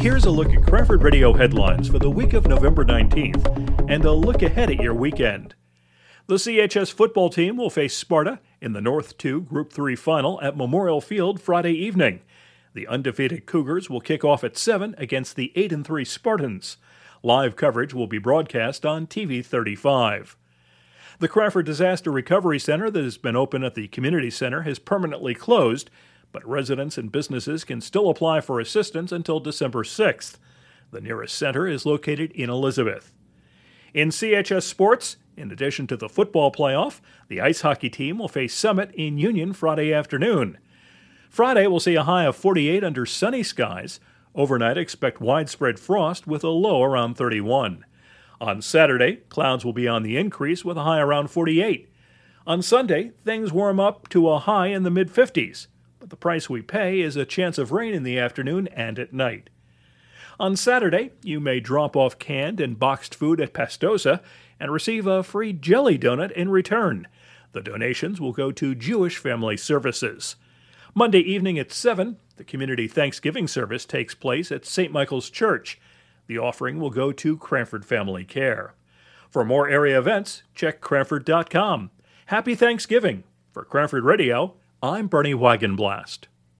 Here's a look at Cranford Radio headlines for the week of November 19th and a look ahead at your weekend. The CHS football team will face Sparta in the North 2 Group 3 final at Memorial Field Friday evening. The undefeated Cougars will kick off at 7 against the 8 and 3 Spartans. Live coverage will be broadcast on TV 35. The Cranford Disaster Recovery Center that has been open at the community center has permanently closed but residents and businesses can still apply for assistance until December 6th. The nearest center is located in Elizabeth. In CHS sports, in addition to the football playoff, the ice hockey team will face Summit in Union Friday afternoon. Friday will see a high of 48 under sunny skies. Overnight, expect widespread frost with a low around 31. On Saturday, clouds will be on the increase with a high around 48. On Sunday, things warm up to a high in the mid 50s but the price we pay is a chance of rain in the afternoon and at night. On Saturday, you may drop off canned and boxed food at Pastosa and receive a free jelly donut in return. The donations will go to Jewish Family Services. Monday evening at 7, the community Thanksgiving service takes place at St. Michael's Church. The offering will go to Cranford Family Care. For more area events, check Cranford.com. Happy Thanksgiving! For Cranford Radio, I'm Bernie Wagenblast.